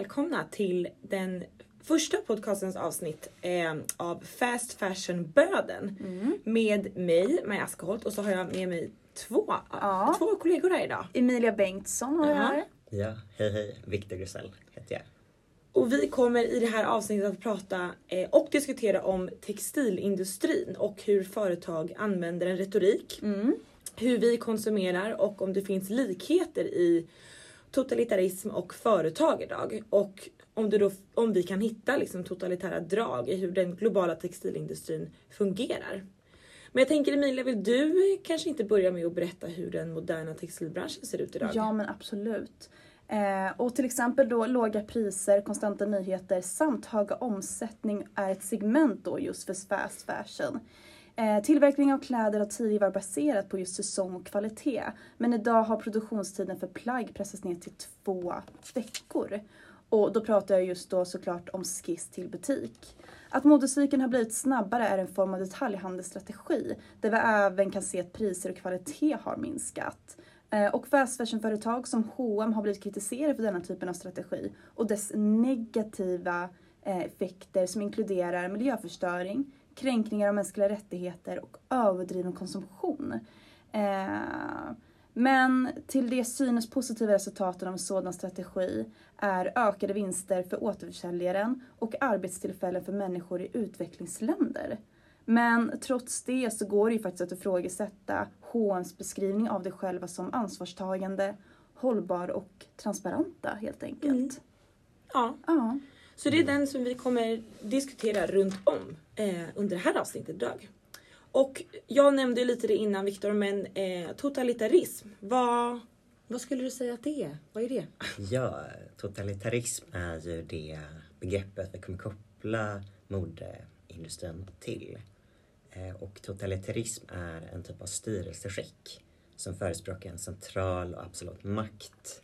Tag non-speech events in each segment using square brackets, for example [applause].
välkomna till den första podcastens avsnitt eh, av Fast Fashion Böden Mm. med mig, Maja Askaholt och så har jag med mig två, Ja. två kollegor här idag. Emilia Bengtsson har jag Ja. här. Ja, hej hej. Viktor Grusell heter jag. Och vi kommer i det här avsnittet att prata eh, och diskutera om textilindustrin och hur företag använder en retorik. Mm. Hur vi konsumerar och om det finns likheter i totalitarism och företag idag. Och om, du då, om vi kan hitta liksom totalitära drag i hur den globala textilindustrin fungerar. Men jag tänker Emilia, vill du kanske inte börja med att berätta hur den moderna textilbranschen ser ut idag? Ja men absolut. Eh, och till exempel då låga priser, konstanta nyheter samt höga omsättning är ett segment då just för fast fashion. Eh, tillverkning av kläder har tidigare varit baserat på just säsong och kvalitet. Men idag har produktionstiden för plagg pressats ner till två veckor. Och då pratar jag just då såklart om skiss till butik. Att modecykeln har blivit snabbare är en form av detaljhandelsstrategi där vi även kan se att priser och kvalitet har minskat. Eh, och fast fashion-företag som H&M har blivit kritiserade för denna typen av strategi och dess negativa eh, effekter som inkluderar miljöförstöring, kränkningar av mänskliga rättigheter och överdriven konsumtion. Eh, Men till det synes positiva resultaten av en sådan strategi är ökade vinster för återförsäljaren och arbetstillfällen för människor i utvecklingsländer. Men trots det så går det ju faktiskt att ifrågasätta H&M's beskrivning av det själva som ansvarstagande, hållbar och transparenta helt enkelt. Mm. Ja, Ja. Så det är den som vi kommer diskutera runt om eh, under det här avsnittet idag. Och jag nämnde lite det innan Viktor, men eh, totalitarism, vad, vad skulle du säga att det är? Vad är det? [laughs] Ja, totalitarism är ju det begreppet vi kommer koppla modeindustrin till. Eh, Och totalitarism är en typ av styrelseskick som förespråkar en central och absolut makt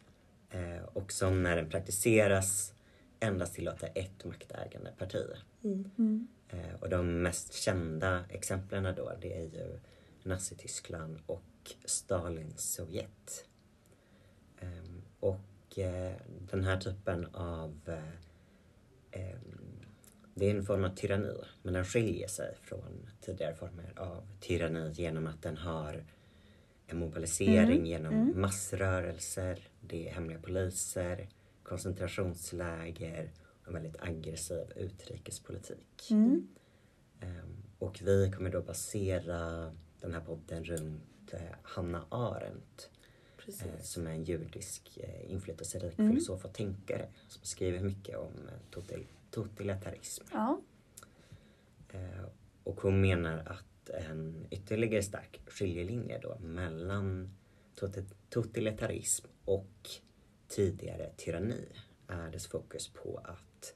eh, och som när den praktiseras endast tillåter ett maktägande parti. Mm. Eh, Och de mest kända exemplen då det är ju Nazityskland och Stalins Sovjet. Ehm, Och eh, den här typen av... eh, ehm, Det är en form av tyranni men den skiljer sig från tidigare former av tyranni genom att den har en mobilisering Mm, genom mm. massrörelser, det är hemliga poliser, koncentrationsläger och en väldigt aggressiv utrikespolitik. Mm. Ehm, Och vi kommer då basera den här podden runt eh, Hanna Arendt Precis. eh, som är en judisk eh, inflytelserik Mm. filosof och tänkare som skriver mycket om total- totalitarism. Ja. Eh, Och hon menar att en ytterligare stark skiljelinje då mellan tot- totalitarism och tidigare tyranni är dess fokus på att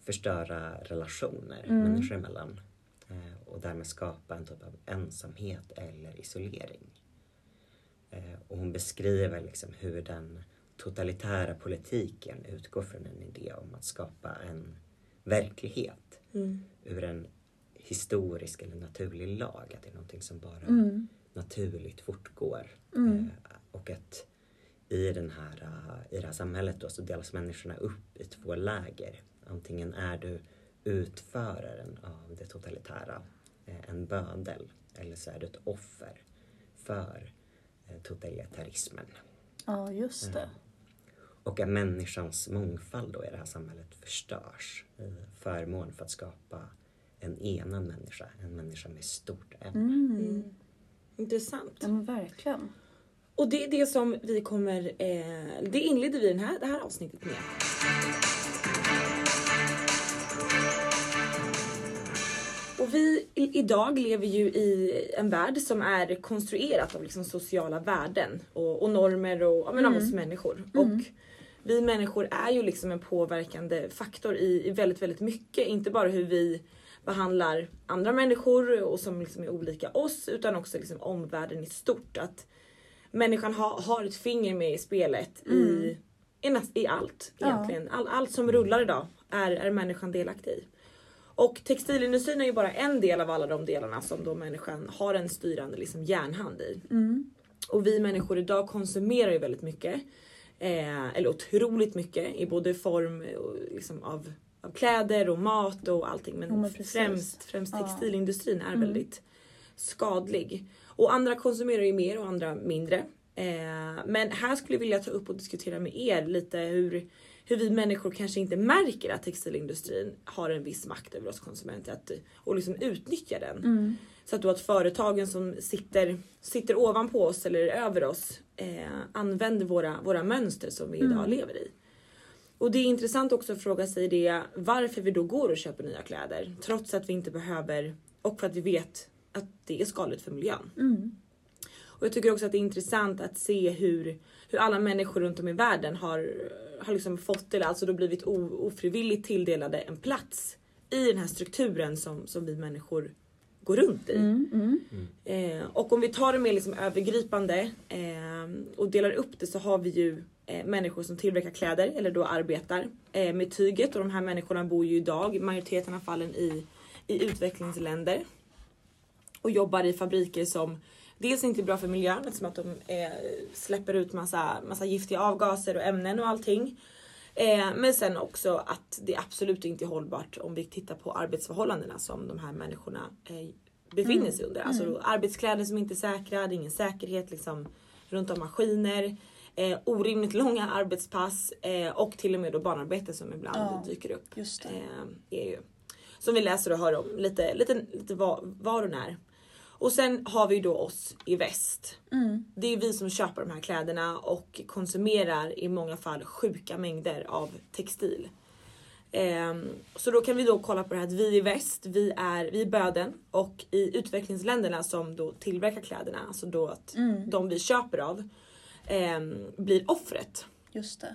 förstöra relationer Mm. människor emellan eh, och därmed skapa en typ av ensamhet eller isolering. Eh, Och hon beskriver liksom hur den totalitära politiken utgår från en idé om att skapa en verklighet Mm. ur en historisk eller naturlig lag. Att det är någonting som bara Mm. naturligt fortgår. Mm. Eh, och att i, den här, eh, i det här samhället då, så delas människorna upp i två läger. Antingen är du utföraren av det totalitära, eh, en bödel, eller så är du ett offer för eh, totalitarismen. ja, just det. Och att människans mångfald då i det här samhället förstörs i förmån för att skapa en enad människa, en människa med stort M. Mm. Mm. Intressant. Ja men verkligen. Och det är det som vi kommer, eh, det inleder vi den här, det här avsnittet med. Och vi idag lever ju i en värld som är konstruerat av liksom sociala värden och, och normer och ja, men av Mm. oss människor. Mm. Och vi människor är ju liksom en påverkande faktor i, i väldigt, väldigt mycket. Inte bara hur vi behandlar andra människor och som liksom är olika oss utan också liksom omvärlden i stort. Att människan ha, har ett finger med i spelet i, Mm. i, näst, i allt Ja. egentligen. All, allt som rullar idag är, är människan delaktig i. Och textilindustrin är ju bara en del av alla de delarna som då människan har en styrande liksom järnhand i. Mm. Och vi människor idag konsumerar ju väldigt mycket. Eh, eller otroligt mycket i både form och liksom av, av kläder och mat och allting. Men, Ja, men främst, främst Ja. textilindustrin är Mm. Skadlig. Och andra konsumerar ju mer och andra mindre. Eh, men här skulle jag vilja ta upp och diskutera med er lite hur, hur vi människor kanske inte märker att textilindustrin har en viss makt över oss konsumenter att, och liksom utnyttjar den. Mm. Så att då att företagen som sitter, sitter ovanpå oss eller över oss eh, använder våra, våra mönster som vi idag Mm. lever i. Och det är intressant också att fråga sig det varför vi då går och köper nya kläder trots att vi inte behöver och för att vi vet att det är skadligt för miljön. Mm. Och jag tycker också att det är intressant att se hur, hur alla människor runt om i världen har, har liksom fått eller alltså då blivit o, ofrivilligt tilldelade en plats i den här strukturen som, som vi människor går runt i. Mm. Mm. Eh, och om vi tar det mer liksom övergripande eh, och delar upp det så har vi ju eh, människor som tillverkar kläder eller då arbetar eh, med tyget och de här människorna bor ju idag i majoriteten av fallen i, i utvecklingsländer och jobbar i fabriker som dels inte är bra för miljön eftersom att de eh, släpper ut massa, massa giftiga avgaser och ämnen och allting. Eh, men sen också att det absolut inte är hållbart om vi tittar på arbetsförhållandena som de här människorna eh, befinner sig under. Alltså då arbetskläder som inte är säkra, det är ingen säkerhet liksom runt om maskiner. Eh, orimligt långa arbetspass eh, och till och med då barnarbete som ibland Ja, dyker upp. Just det. Eh, är ju, som vi läser och hör om lite, lite, lite var, var och när. Och sen har vi då oss i väst. Mm. Det är vi som köper de här kläderna och konsumerar i många fall sjuka mängder av textil. Ehm, så då kan vi då kolla på det här att vi i väst, vi är, vi är böden och i utvecklingsländerna som då tillverkar kläderna, alltså då att Mm. de vi köper av, ehm, blir offret. Just det.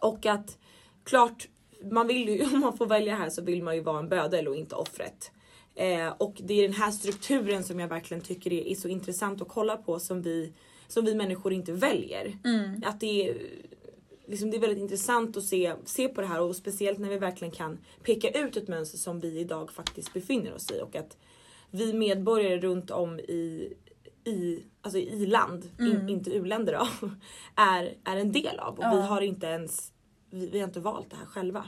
Och att klart, man vill ju, [laughs] om man får välja här så vill man ju vara en bödel och inte offret. Eh, och det är den här strukturen som jag verkligen tycker är, är så intressant att kolla på som vi, som vi människor inte väljer. Mm. Att det är, liksom, det är väldigt intressant att se, se på det här och speciellt när vi verkligen kan peka ut ett mönster som vi idag faktiskt befinner oss i och att vi medborgare runt om i i, alltså i land, Mm. in, inte u-länder då, [laughs] är, är en del av. Och Ja. vi har inte ens, vi, vi har inte valt det här själva.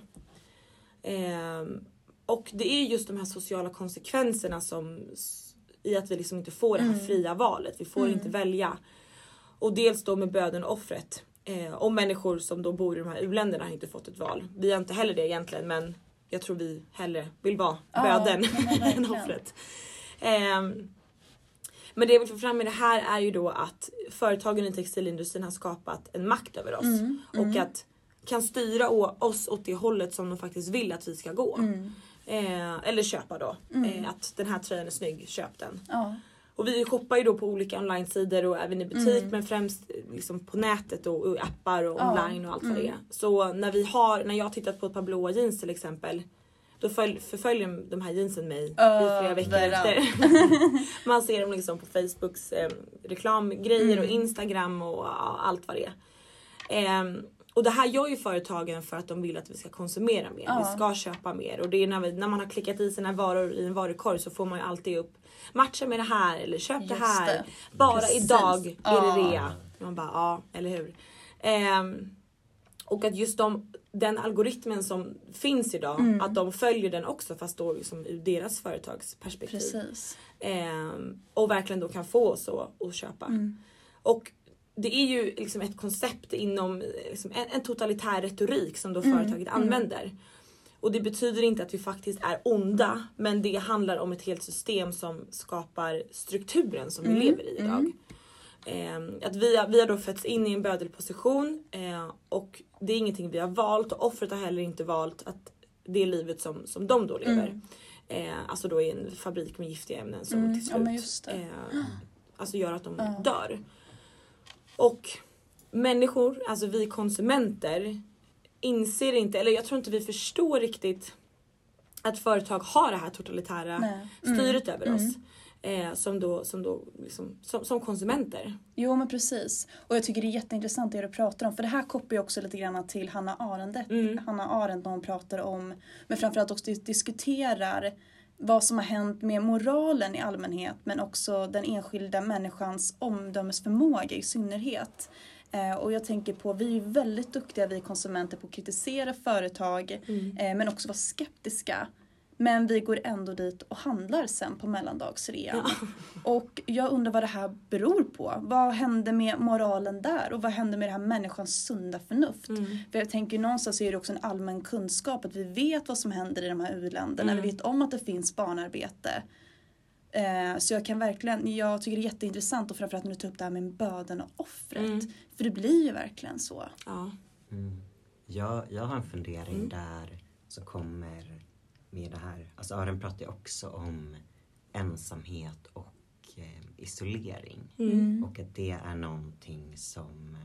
Ehm, och det är just de här sociala konsekvenserna som i att vi liksom inte får det här Mm. fria valet. Vi får Mm. inte välja. Och dels då med böden och offret. Eh, och människor som då bor i de här u-länderna har inte fått ett val. Vi har inte heller det egentligen men jag tror vi hellre vill vara Ja, böden [laughs] [laughs] än offret. Ehm, men det jag vill få fram med det här är ju då att företagen i textilindustrin har skapat en makt över oss. Mm. Och att kan styra oss åt det hållet som de faktiskt vill att vi ska gå. Mm. Eh, eller köpa då. Mm. Eh, att den här tröjan är snygg, köp den. Ja. Och vi shoppar ju då på olika online-sidor och även i butik Mm. men främst eh, liksom på nätet och, och appar och Ja, online och allt vad mm. det är. Så när vi har, när jag har tittat på ett par blåa jeans till exempel då följ, förföljer de här jeansen mig i flera veckor efter. [laughs] Man ser dem liksom på Facebooks eh, reklamgrejer Mm. och Instagram och ja, allt vad det är. Ehm, och det här gör ju företagen för att de vill att vi ska konsumera mer. Ja. Vi ska köpa mer. Och det är när, vi, när man har klickat i sina varor i en varukorg så får man ju alltid upp matcha med det här eller köp det Just här. det. Bara Precis. idag är Ja. det rea. Man bara ja, eller hur. Ehm, och att just de, den algoritmen som finns idag, Mm. att de följer den också fast då liksom ur deras företagsperspektiv. Precis. Ehm, och verkligen då kan få oss att, att köpa. Mm. Och det är ju liksom ett koncept inom liksom en, en totalitär retorik som då Mm, företaget mm. använder. Och det betyder inte att vi faktiskt är onda men det handlar om ett helt system som skapar strukturen som vi Mm, lever i idag. mm. Ehm, att vi, har, vi har då fötts in i en bödelposition eh, och det är ingenting vi har valt och offret har heller inte valt att det är livet som, som de då lever. Mm. Eh, alltså då i en fabrik med giftiga ämnen som Mm, till ja, slut det. eh, alltså gör att de Ja. dör. Och människor, alltså vi konsumenter inser inte, eller jag tror inte vi förstår riktigt att företag har det här totalitära Nej. styret Mm. över oss. Eh, som då, som, då liksom, som, som konsumenter. Jo men precis. Och jag tycker det är jätteintressant det du pratar om. För det här kopplar ju också lite grann till Hanna Arendt. Mm. Hanna Arendt när hon pratar om, men framförallt också diskuterar vad som har hänt med moralen i allmänhet men också den enskilda människans omdömesförmåga i synnerhet. Eh, och jag tänker på, vi är väldigt duktiga vi konsumenter på att kritisera företag eh, men också vara skeptiska. Men vi går ändå dit och handlar sen på mellandagsrean. Och jag undrar vad det här beror på. Vad händer med moralen där? Och vad händer med det här människans sunda förnuft? Mm. För jag tänker någonstans är det också en allmän kunskap att vi vet vad som händer i de här u-länderna. Mm. Vi vet om att det finns barnarbete. Eh, så jag kan verkligen, jag tycker det är jätteintressant och framförallt när du tar upp det här med böden och offret. Mm. För det blir ju verkligen så. Ja. Mm. Jag, jag har en fundering Mm. där som kommer med det här. Alltså Aron pratar ju också om ensamhet och eh, isolering. Mm. Och att det är någonting som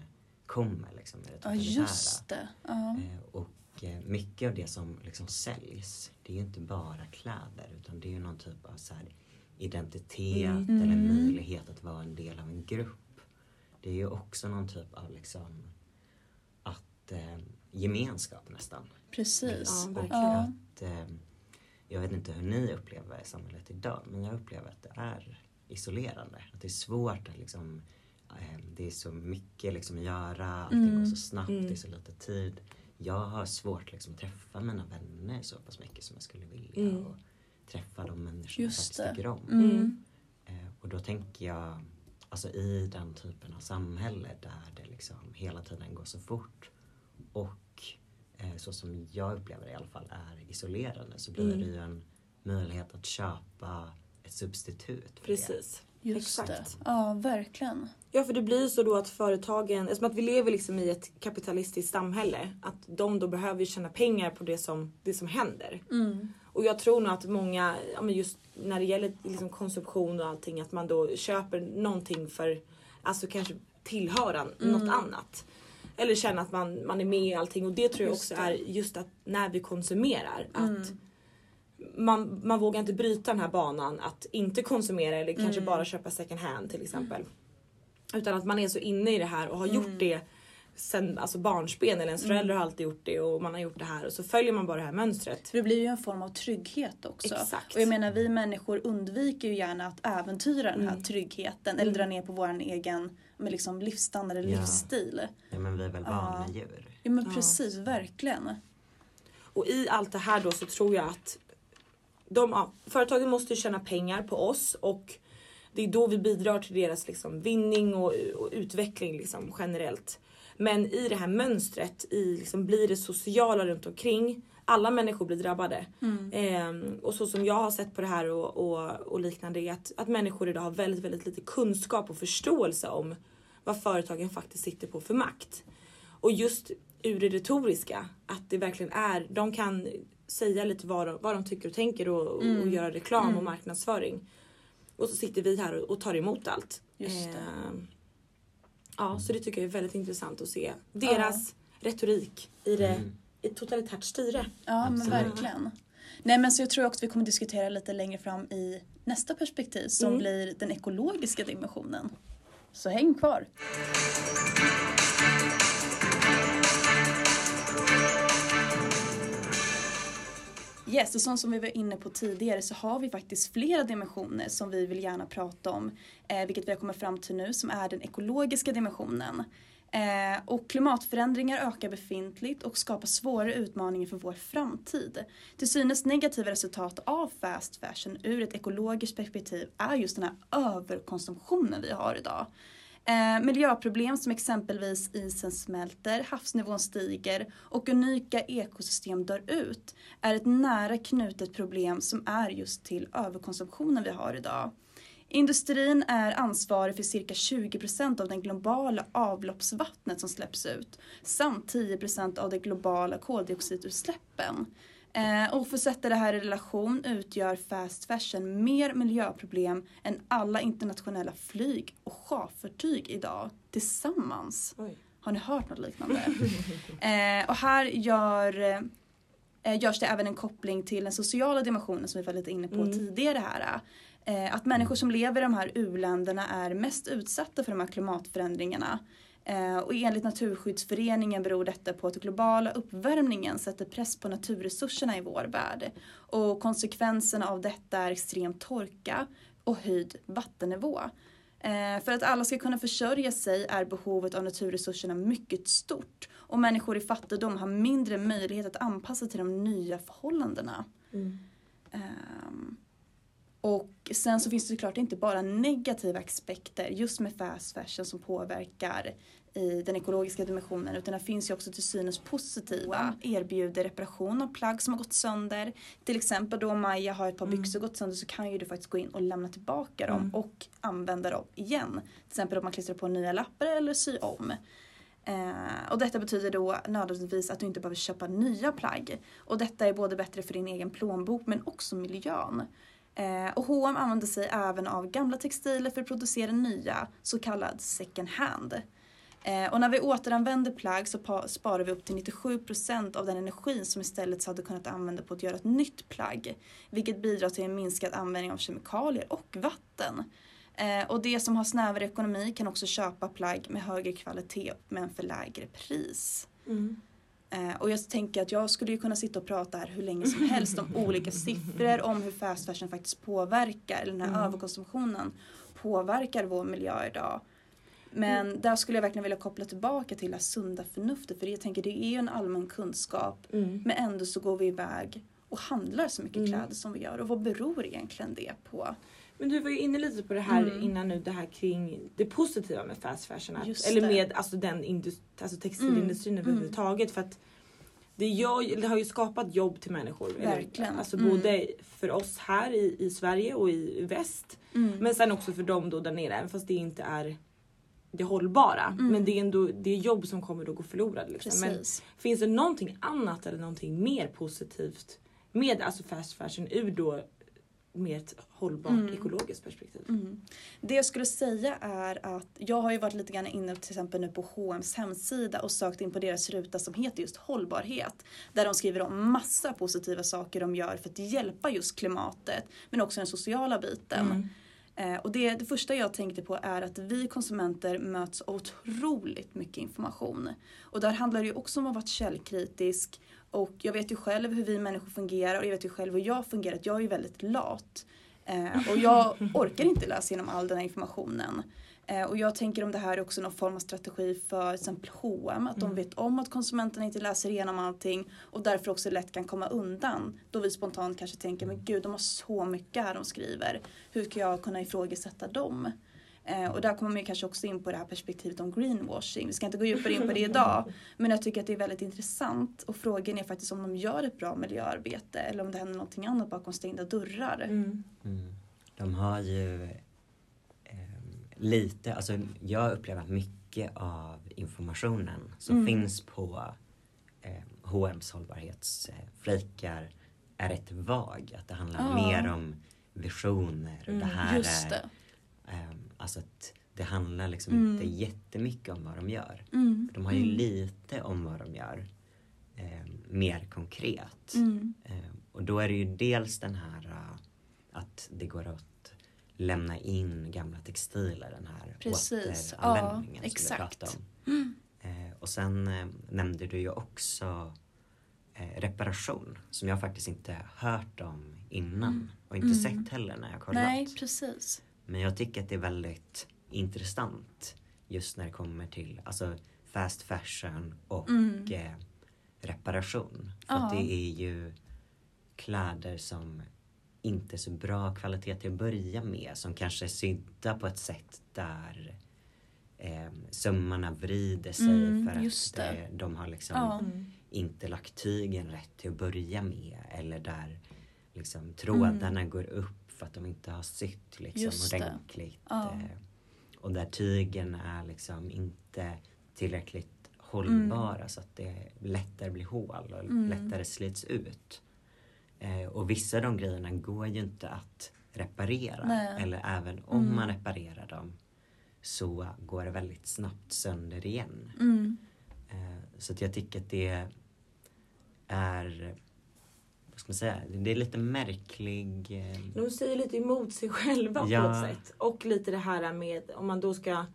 kommer liksom med det Ja just det. Ja. Eh, och eh, mycket av det som liksom säljs, det är ju inte bara kläder utan det är ju någon typ av så här identitet Mm. eller Mm. möjlighet att vara en del av en grupp. Det är ju också någon typ av liksom att eh, gemenskap nästan. Precis. Ja, och. Ja. att eh, jag vet inte hur ni upplever samhället idag men jag upplever att det är isolerande. Att det är svårt att liksom eh, det är så mycket liksom att göra, allting Mm. går så snabbt, Mm. det är så lite tid. Jag har svårt liksom att träffa mina vänner så pass mycket som jag skulle vilja. Mm. Och träffa de människor jag faktiskt tycker om. Mm. Eh, och då tänker jag, alltså i den typen av samhälle där det liksom hela tiden går så fort och så som jag upplever det i alla fall är isolerande så blir Mm. det ju en möjlighet att köpa ett substitut för det. Precis. Just Exakt. det. Ja, verkligen. Ja för det blir ju så då att företagen, eftersom att vi lever liksom i ett kapitalistiskt samhälle, att de då behöver ju tjäna pengar på det som, det som händer. Mm. Och jag tror nog att många, ja, men just när det gäller liksom konsumtion och allting, att man då köper någonting för, alltså kanske tillhöra Mm. något annat. Eller känna att man, man är med i allting och det tror jag Just också det. är just att när vi konsumerar, att Mm. man, man vågar inte bryta den här banan att inte konsumera eller kanske Mm. bara köpa second hand till exempel. Utan att man är så inne i det här och har Mm. gjort det sen alltså barnsben eller ens föräldrar har alltid gjort det och man har gjort det här och så följer man bara det här mönstret. För det blir ju en form av trygghet också. Exakt. Och jag menar vi människor undviker ju gärna att äventyra den här Mm. tryggheten eller dra ner på vår egen med liksom livsstandard eller Ja. livsstil. Ja men vi är väl vana djur. Ja men Ja. precis, verkligen. Och i allt det här då så tror jag att de, ja, företagen måste ju tjäna pengar på oss och det är då vi bidrar till deras liksom, vinning och, och utveckling liksom, generellt. Men i det här mönstret i, liksom, blir det sociala runt omkring. Alla människor blir drabbade. Ehm, och så som jag har sett på det här och, och, och liknande är att, att människor idag har väldigt, väldigt lite kunskap och förståelse om vad företagen faktiskt sitter på för makt. Och just ur det retoriska, att det verkligen är, de kan säga lite vad de, vad de tycker och tänker och, och, och göra reklam och marknadsföring. Och så sitter vi här och, och tar emot allt. Just. Ehm, ja, så det tycker jag är väldigt intressant att se. Deras retorik i, det, Mm. i totalitärt styre. Ja men Absolut. verkligen. Nej men så jag tror också att vi kommer diskutera lite längre fram i nästa perspektiv som Mm. blir den ekologiska dimensionen. Så häng kvar. Yes, och som, som vi var inne på tidigare så har vi faktiskt flera dimensioner som vi vill gärna prata om. Eh, vilket vi har kommit fram till nu som är den ekologiska dimensionen. Eh, och klimatförändringar ökar befintligt och skapar svåra utmaningar för vår framtid. Till synes negativa resultat av fast fashion ur ett ekologiskt perspektiv är just den här överkonsumtionen vi har idag. Eh, miljöproblem som exempelvis isen smälter, havsnivån stiger och unika ekosystem dör ut är ett nära knutet problem som är just till överkonsumtionen vi har idag. Industrin är ansvarig för cirka 20 procent av det globala avloppsvattnet som släpps ut samt 10 procent av de globala koldioxidutsläppen. Eh, och för att sätta det här i relation utgör fast fashion mer miljöproblem än alla internationella flyg och charterfartyg idag tillsammans. Oj. Har ni hört något liknande? [laughs] eh, och här gör, eh, görs det även en koppling till den sociala dimensionen som vi var lite inne på Mm. tidigare här. Eh, att människor som lever i de här uländerna är mest utsatta för de här klimatförändringarna. Eh, och enligt Naturskyddsföreningen beror detta på att globala uppvärmningen sätter press på naturresurserna i vår värld. Och konsekvenserna av detta är extrem torka och höjd vattennivå. Eh, för att alla ska kunna försörja sig är behovet av naturresurserna mycket stort och människor i fattigdom har mindre möjlighet att anpassa till de nya förhållandena. Mm. Ehm, och sen så finns det såklart inte bara negativa aspekter just med fast fashion som påverkar i den ekologiska dimensionen utan det finns ju också till synes positiva. Erbjuder reparation av plagg som har gått sönder. Till exempel då Maja har ett par Mm. byxor gått sönder så kan ju du faktiskt gå in och lämna tillbaka dem Mm. och använda dem igen. Till exempel om man klistrar på nya lappar eller sy om. Eh, och detta betyder då nödvändigtvis att du inte behöver köpa nya plagg. Och detta är både bättre för din egen plånbok men också miljön. Eh, och H&M använder sig även av gamla textiler för att producera nya, så kallad second hand. Eh, och när vi återanvänder plagg så sparar vi upp till 97% av den energin som istället hade kunnat använda på att göra ett nytt plagg. Vilket bidrar till en minskad användning av kemikalier och vatten. Eh, och de som har snävare ekonomi kan också köpa plagg med högre kvalitet men för lägre pris. Mm. Eh, och jag tänker att jag skulle ju kunna sitta och prata här hur länge som helst om olika siffror om hur fast fashion faktiskt påverkar, eller den här Mm. överkonsumtionen påverkar vår miljö idag. Men där skulle jag verkligen vilja koppla tillbaka till det sunda förnuftet för jag tänker det är ju en allmän kunskap Mm. men ändå så går vi iväg och handlar så mycket Mm. kläder som vi gör och vad beror egentligen det på? Men du var ju inne lite på det här Mm. innan nu, det här kring det positiva med fast fashion. Att, eller med alltså, den indust- alltså, textilindustrin Mm. överhuvudtaget. För att det, gör, det har ju skapat jobb till människor. Verkligen. Eller, alltså Mm. både för oss här i, i Sverige och i väst. Mm. Men sen också för dem då där nere. Även fast det inte är det hållbara. Mm. Men det är ändå det är jobb som kommer då gå förlorade. Liksom. Men finns det någonting annat eller någonting mer positivt med alltså fast fashion ur då mer ett hållbart Mm. ekologiskt perspektiv? Mm. Det jag skulle säga är att jag har ju varit lite grann inne till exempel nu på H&M's hemsida och sökt in på deras ruta som heter just hållbarhet. Där de skriver om massa positiva saker de gör för att hjälpa just klimatet men också den sociala biten. Mm. Eh, och det, det första jag tänkte på är att vi konsumenter möts av otroligt mycket information. Och där handlar det ju också om att vara källkritisk. Och jag vet ju själv hur vi människor fungerar och jag vet ju själv hur jag fungerar. Att jag är ju väldigt lat. Eh, och jag [laughs] orkar inte läsa igenom all den här informationen. Eh, och jag tänker om det här är också någon form av strategi för till exempel H&M Att de Mm. vet om att konsumenterna inte läser igenom allting och därför också lätt kan komma undan. Då vi spontant kanske tänker men gud de har så mycket här de skriver. Hur ska jag kunna ifrågasätta dem? Eh, och där kommer man kanske också in på det här perspektivet om greenwashing. Vi ska inte gå djupare in på det [laughs] idag. Men jag tycker att det är väldigt intressant. Och frågan är faktiskt om de gör ett bra miljöarbete eller om det händer någonting annat bakom stängda dörrar. Mm. Mm. De har ju ehm, lite, alltså jag upplever att mycket av informationen som Mm. finns på eh, H&M's hållbarhetsflikar är rätt vag. Att det handlar Ja. mer om visioner. Och Mm, det här Just är, det. ehm, alltså att det handlar liksom Mm. inte jättemycket om vad de gör. Mm. De har ju Mm. lite om vad de gör. ehm, mer konkret. Mm. Eh, Och då är det ju dels den här uh, att det går att lämna in gamla textiler, den här Precis, återanvändningen ja, som vi exakt. pratade om. Eh, och sen eh, nämnde du ju också eh, reparation som jag faktiskt inte hört om innan och inte Mm. sett heller när jag kollat. Nej, precis. Men jag tycker att det är väldigt intressant just när det kommer till alltså, fast fashion och Mm. eh, reparation. För Ja. att det är ju kläder som inte är så bra kvalitet till att börja med. Som kanske är sydda på ett sätt där eh, sömmarna vrider sig Mm, för att det. det, de har liksom Ja. Mm. inte lagt tygen rätt till att börja med. Eller där liksom trådarna går upp för att de inte har sytt liksom Mm. Just ordentligt. Ja. Eh, och där tygen är liksom inte tillräckligt hållbara så att det lättare blir hål och Mm. lättare slits ut. Eh, och vissa av de grejerna går ju inte att reparera. Nej. Eller även om Mm. man reparerar dem så går det väldigt snabbt sönder igen. Mm. Eh, Så att jag tycker att det är, vad ska man säga, det är lite märklig... eh, De säger lite emot sig själva på Ja. något sätt. Och lite det här med om man då ska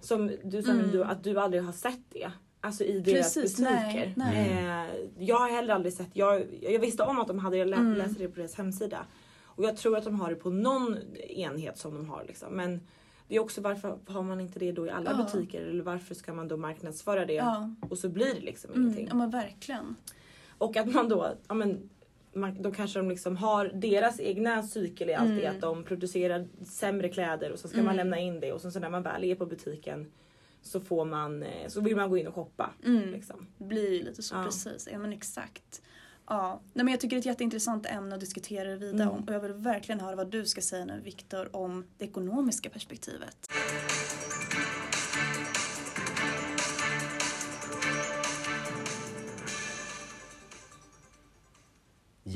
som du sa Mm. du, att du aldrig har sett det. Alltså i deras Precis, butiker. nej, nej. Eh, jag har heller aldrig sett, jag, jag visste om att de hade det, jag lä- Mm. läste det på deras hemsida. Och jag tror att de har det på någon enhet som de har liksom. Men Det är också varför har man inte det då i alla Ja. butiker eller varför ska man då marknadsföra det Ja. och så blir det liksom Mm, ingenting. ja men verkligen. Och att man då, ja men man, då kanske de liksom har deras egna cykel i allt det Mm. att de producerar sämre kläder och så ska Mm. man lämna in det och sen så när man väl är på butiken så får man, eh, så vill man gå in och shoppa. Mm. Liksom. Det blir ju lite så Ja. precis. Ja men exakt. Ja, Nej, men jag tycker det är ett jätteintressant ämne att diskutera det vidare Mm. om och jag vill verkligen höra vad du ska säga nu Viktor om det ekonomiska perspektivet.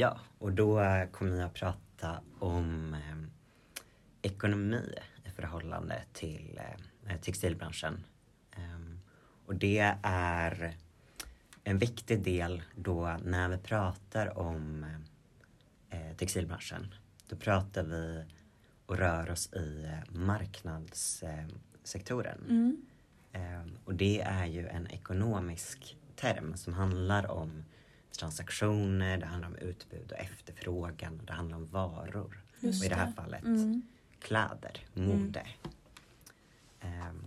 Ja, och då eh, kommer jag prata om eh, ekonomi i förhållande till eh, textilbranschen. Ehm, och det är en viktig del då när vi pratar om eh, textilbranschen. Då pratar vi och rör oss i eh, marknadssektoren. Mm. Ehm, Och det är ju en ekonomisk term som handlar om transaktioner, det handlar om utbud och efterfrågan, det handlar om varor. Just och i det här det. fallet Mm. kläder, mode. Ehm,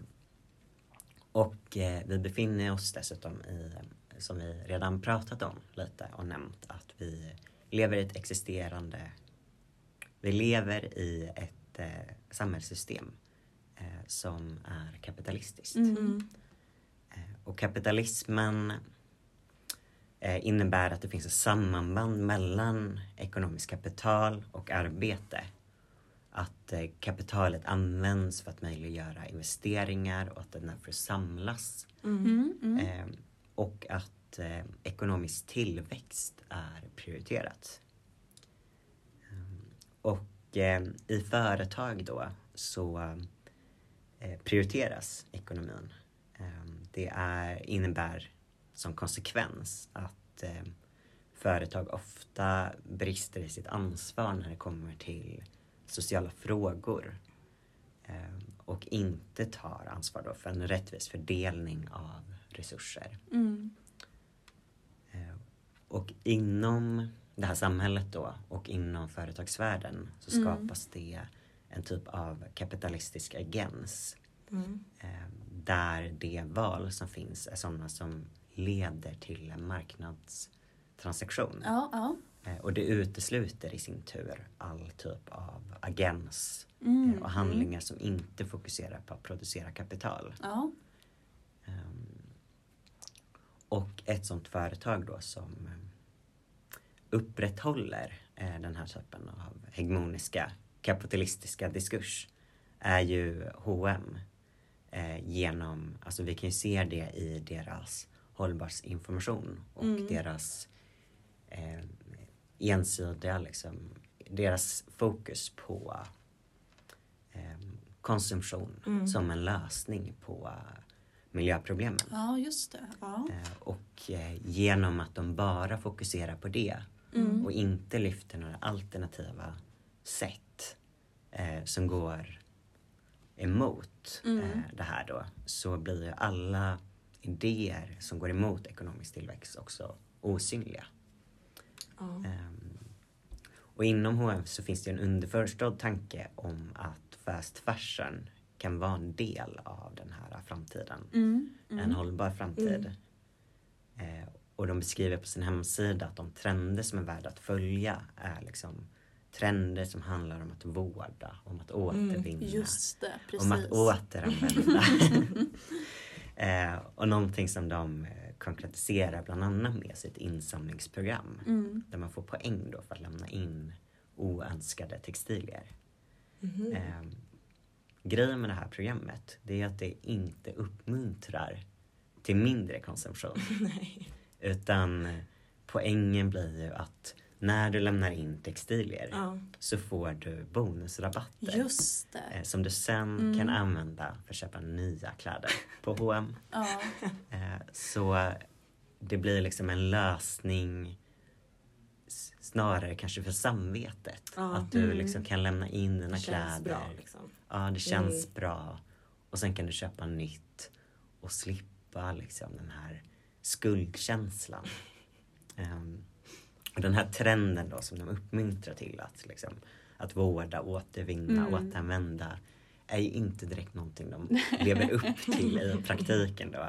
och eh, vi befinner oss dessutom i, som vi redan pratat om lite och nämnt, att vi lever i ett existerande, vi lever i ett eh, samhällssystem eh, som är kapitalistiskt. Mm. Eh, Och kapitalismen innebär att det finns ett samband mellan ekonomiskt kapital och arbete. Att eh, kapitalet används för att möjliggöra investeringar och att den därför samlas. Mm. Mm. Eh, Och att eh, ekonomisk tillväxt är prioriterat. Eh, Och eh, i företag då så eh, prioriteras ekonomin. Eh, Det är, innebär som konsekvens att eh, företag ofta brister i sitt ansvar när det kommer till sociala frågor eh, och inte tar ansvar då för en rättvis fördelning av resurser. Mm. Eh, Och inom det här samhället då och inom företagsvärlden så Mm. skapas det en typ av kapitalistisk agens Mm. eh, där de val som finns är sådana som leder till en marknadstransaktion. Ja, ja. Eh, Och det utesluter i sin tur all typ av agens Mm. eh, och handlingar som inte fokuserar på att producera kapital. Ja. Ehm, Och ett sånt företag då som eh, upprätthåller eh, den här typen av hegemoniska kapitalistiska diskurs är ju H&M eh, genom, alltså vi kan ju se det i deras hållbarhetsinformation och Mm. deras eh, ensidiga liksom, deras fokus på eh, konsumtion Mm. som en lösning på miljöproblemen. ja, just det. Ja. Eh, och eh, genom att de bara fokuserar på det Mm. och inte lyfter några alternativa sätt eh, som går emot Mm. eh, det här då så blir ju alla idéer som går emot ekonomisk tillväxt också osynliga. Ja. Ehm, och inom H&M så finns det en underförstådd tanke om att fast fashion kan vara en del av den här framtiden. Mm. En Mm. hållbar framtid. Eh, och de beskriver på sin hemsida att de trender som är värda att följa är liksom trender som handlar om att vårda, om att återvinna, Just det, om att återanvända. [laughs] [laughs] eh, och någonting som de eh, konkretiserar bland annat med sitt insamlingsprogram. Mm. Där man får poäng då för att lämna in oönskade textilier. Mhm. Eh, grejen med det här programmet det är att det inte uppmuntrar till mindre konsumtion. [laughs] Utan eh, poängen blir ju att när du lämnar in textilier Ja. så får du bonusrabatter. Just det. eh, Som du sen Mm. kan använda för att köpa nya kläder på H&M. Ja. [laughs] Eh, Så det blir liksom en lösning snarare kanske för samvetet. Ja. Att du Mm. liksom kan lämna in dina Det känns kläder. bra liksom. Ja, det känns Mm. bra. Och sen kan du köpa nytt och slippa liksom den här skuldkänslan. Och [laughs] den här trenden då som de uppmuntrar till att, liksom, att vårda, återvinna, Mm. återanvända är ju inte direkt någonting de lever upp till i praktiken då.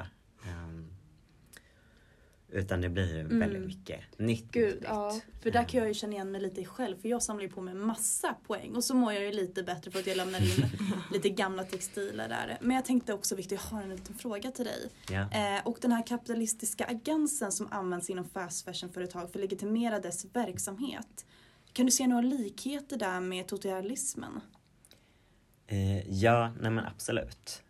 Utan det blir ju Mm. väldigt mycket nytt. Gud, nytt. ja. För där kan jag ju känna igen mig lite själv för jag samlar ju på mig massa poäng och så mår jag ju lite bättre för att jag lämnar in [laughs] lite gamla textiler där. Men jag tänkte också Victor, jag har en liten fråga till dig. Ja. Eh, och den här kapitalistiska agensen som används inom fast fashion-företag för att legitimera dess verksamhet. Kan du se några likheter där med totalitarismen? Eh, ja, nej men absolut.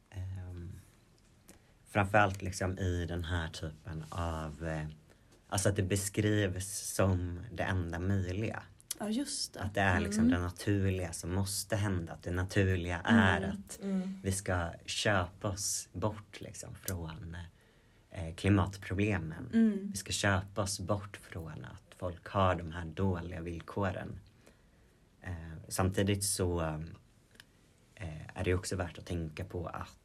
Framförallt liksom i den här typen av, eh, alltså att det beskrivs som det enda möjliga. Ja, just det. Att det är liksom det naturliga som måste hända. Att det naturliga är att Mm. vi ska köpa oss bort liksom från eh, klimatproblemen. Mm. Vi ska köpa oss bort från att folk har de här dåliga villkoren. Eh, samtidigt så eh, är det också värt att tänka på att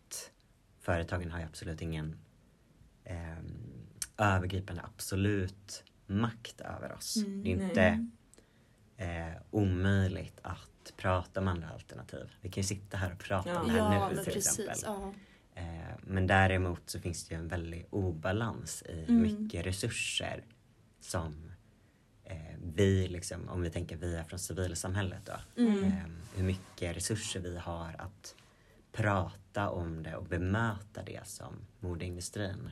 företagen har ju absolut ingen eh, övergripande absolut makt över oss. Mm, det är inte eh, omöjligt att prata om andra alternativ. Vi kan ju sitta här och prata Ja. om det här Ja, nu till precis. exempel. Ja. Eh, Men däremot så finns det ju en väldig obalans i hur Mm. mycket resurser som eh, vi, liksom, om vi tänker vi är från civilsamhället då, Mm. eh, hur mycket resurser vi har att prata om det och bemöta det som modeindustrin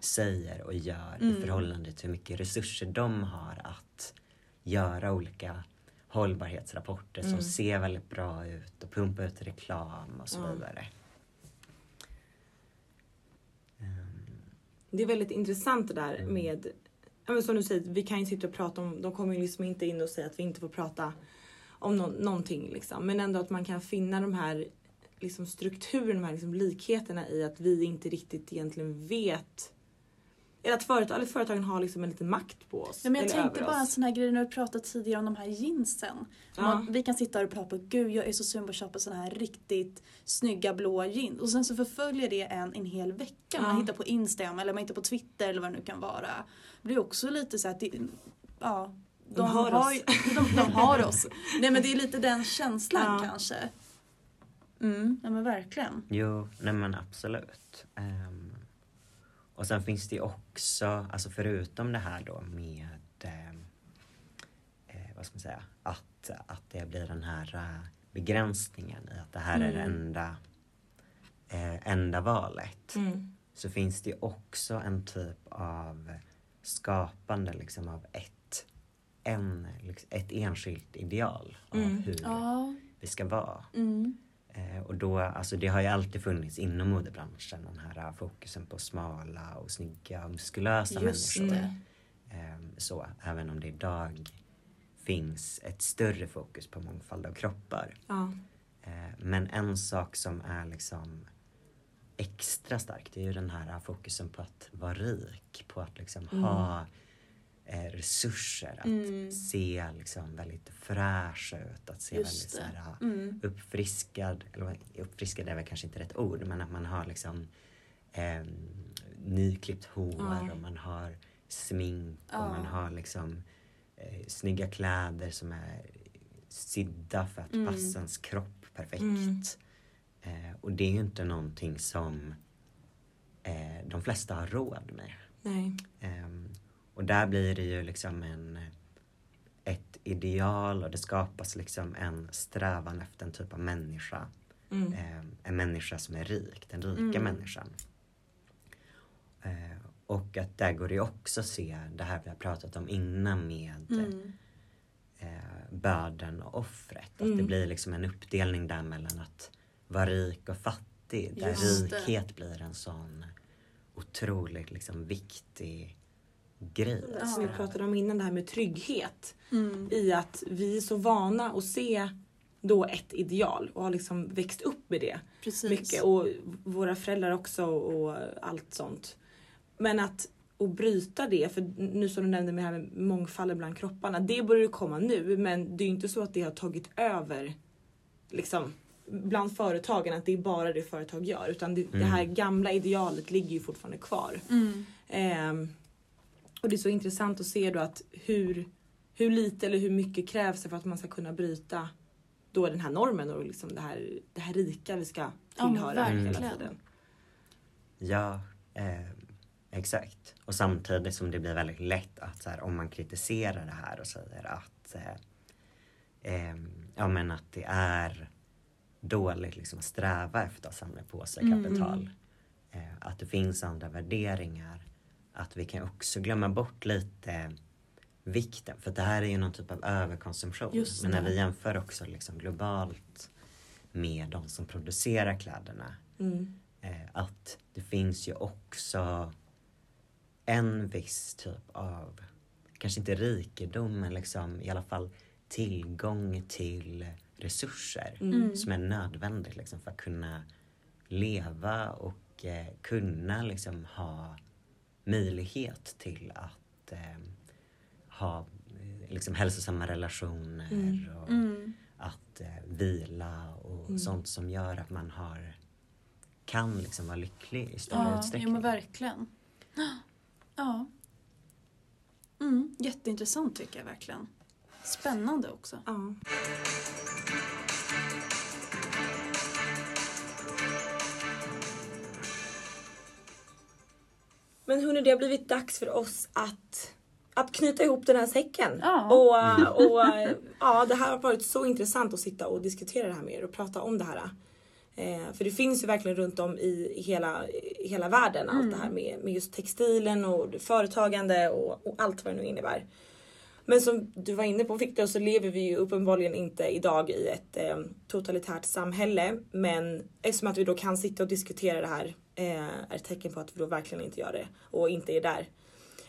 säger och gör Mm. i förhållande till hur mycket resurser de har att göra olika hållbarhetsrapporter som Mm. ser väldigt bra ut och pumpa ut reklam och så Ja. vidare. Ehm, Det är väldigt intressant det där Mm. med, som du säger, vi kan ju sitta och prata om, de kommer ju liksom inte in och säga att vi inte får prata om nå- någonting liksom. Men ändå att man kan finna de här liksom strukturen, de här liksom likheterna i att vi inte riktigt egentligen vet eller att företag, eller företagen har liksom en liten makt på oss. Ja, men jag tänkte bara en oss. sån här grej när du pratade tidigare om de här jeansen. Ja. Man, vi kan sitta och prata på gud jag är så sugen på att köpa såna här riktigt snygga blåa jeans. Och sen så förföljer det en en hel vecka. Man Ja. hittar på Instagram eller man hittar på Twitter eller vad det nu kan vara. Det blir också lite så att det, ja, De har oss. ju- de, de har [laughs] oss. Nej men det är lite den känslan Ja. kanske. Mm, ja men verkligen. Jo, nej men absolut. Ehm, och sen finns det ju också, alltså förutom det här då med ehm, eh, vad ska man säga, att, att det blir den här eh, begränsningen i att det här är det Mm. enda, eh, enda valet. Mm. Så finns det ju också en typ av skapande liksom av ett, en, liksom, ett enskilt ideal av Mm. hur Ja. vi ska vara. Mm. Eh, och då, alltså det har ju alltid funnits inom modebranschen den här eh, fokusen på smala och snygga och muskulösa Just människor. det. Eh, så, även om det idag finns ett större fokus på mångfald av kroppar. Ja. Eh, men en sak som är liksom extra stark det är ju den här fokusen på att vara rik. På att liksom Mm. ha resurser. Att Mm. se liksom väldigt fräsch ut. Att se väldigt Just så det. här, Mm. uppfriskad, eller uppfriskad är väl kanske inte rätt ord, men att man har liksom eh, nyklippt hår Ja. och man har smink och Ja. man har liksom eh, snygga kläder som är sydda för att Mm. passa ens kropp perfekt. Mm. Eh, och det är ju inte någonting som eh, de flesta har råd med. Nej. Och där blir det ju liksom en, ett ideal och det skapas liksom en strävan efter en typ av människa. Mm. Ehm, en människa som är rik, den rika Mm. människan. Eh, och att där går det ju också att se det här vi har pratat om innan med Mm. eh, börden och offret. Att det Mm. blir liksom en uppdelning där mellan att vara rik och fattig. Där Just det. rikhet blir en sån otroligt liksom viktig grej. Som vi pratade om innan det här med trygghet. Mm. I att vi är så vana att se då ett ideal och har liksom växt upp med det. Precis. mycket och våra föräldrar också och allt sånt. Men att och bryta det, för nu som du nämnde med det här med mångfalden bland kropparna, det börjar ju komma nu men det är ju inte så att det har tagit över liksom bland företagen att det är bara det företag gör utan det, det Mm. här gamla idealet ligger ju fortfarande kvar. Mm. Ehm, och det är så intressant att se då att hur, hur lite eller hur mycket krävs det för att man ska kunna bryta då den här normen och liksom det här, det här rika vi ska Ja, tillhöra hela verkligen. tiden. Ja, eh, exakt. Och samtidigt som det blir väldigt lätt att så här, om man kritiserar det här och säger att eh, eh, ja, men att det är dåligt liksom, att sträva efter att samla på sig Mm. kapital. Eh, att det finns andra värderingar. Att vi kan också glömma bort lite vikten. För det här är ju någon typ av överkonsumtion. Just Men när vi jämför också liksom globalt med de som producerar kläderna Mm. eh, att det finns ju också en viss typ av, kanske inte rikedom, men liksom i alla fall tillgång till resurser Mm. som är nödvändigt liksom, för att kunna leva och eh, kunna liksom ha möjlighet till att eh, ha eh, liksom hälsosamma relationer Mm. och Mm. att eh, vila och Mm. sånt som gör att man har kan liksom vara lycklig i större Ja, utsträckning. men verkligen. [gasps] Ja. Mm, jätteintressant tycker jag verkligen. Spännande också. Ja. Men hörni, det har blivit dags för oss att, att knyta ihop den här säcken. Ja. Och, [laughs] och ja, det här har varit så intressant att sitta och diskutera det här med er och prata om det här. Eh, för det finns ju verkligen runt om i, hela, i hela världen allt det här med, med just textilen och företagande och, och allt vad det nu innebär. Men som du var inne på Victor så lever vi ju uppenbarligen inte idag i ett eh, totalitärt samhälle. Men eftersom att vi då kan sitta och diskutera det här är ett tecken på att vi då verkligen inte gör det och inte är där.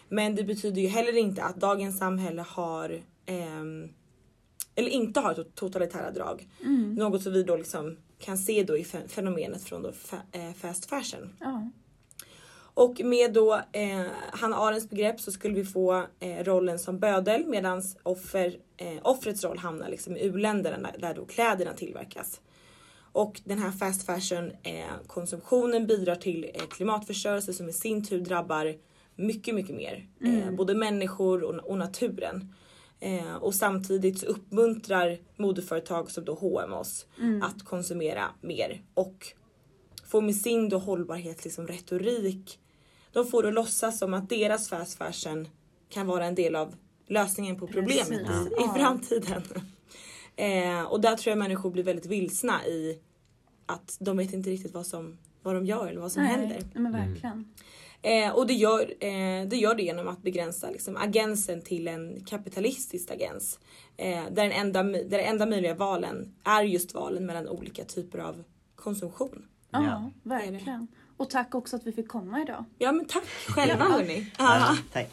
Men det betyder ju heller inte att dagens samhälle har ehm, eller inte har tot- totalitära drag. Mm. Något som vi då liksom kan se då i fe- fenomenet från då eh, fast fashion. Ja. Och med då eh, Hanna Arens begrepp så skulle vi få eh, rollen som bödel medan offer, eh, offrets roll hamnar liksom i u-länderna där då kläderna tillverkas. Och den här fast fashion eh, konsumtionen bidrar till eh, klimatförstörelse som i sin tur drabbar mycket, mycket mer. Eh, både människor och, naturen. Och samtidigt så uppmuntrar modeföretag som då H&M oss att konsumera mer och får med sin då hållbarhet liksom retorik. De får då låtsas som att deras fast fashion kan vara en del av lösningen på problemet Precis. i, Ja. Eh, och där tror jag människor blir väldigt vilsna i att de vet inte riktigt vad, som, vad de gör eller vad som händer. Nej, men verkligen. Eh, och det gör, eh, det gör det genom att begränsa liksom, agensen till en kapitalistisk agens. Eh, där, den enda, där den enda möjliga valen är just valen mellan olika typer av konsumtion. Ja, Ja. verkligen. Och tack också att vi fick komma idag. Ja men tack själva hörni. Ja, tack.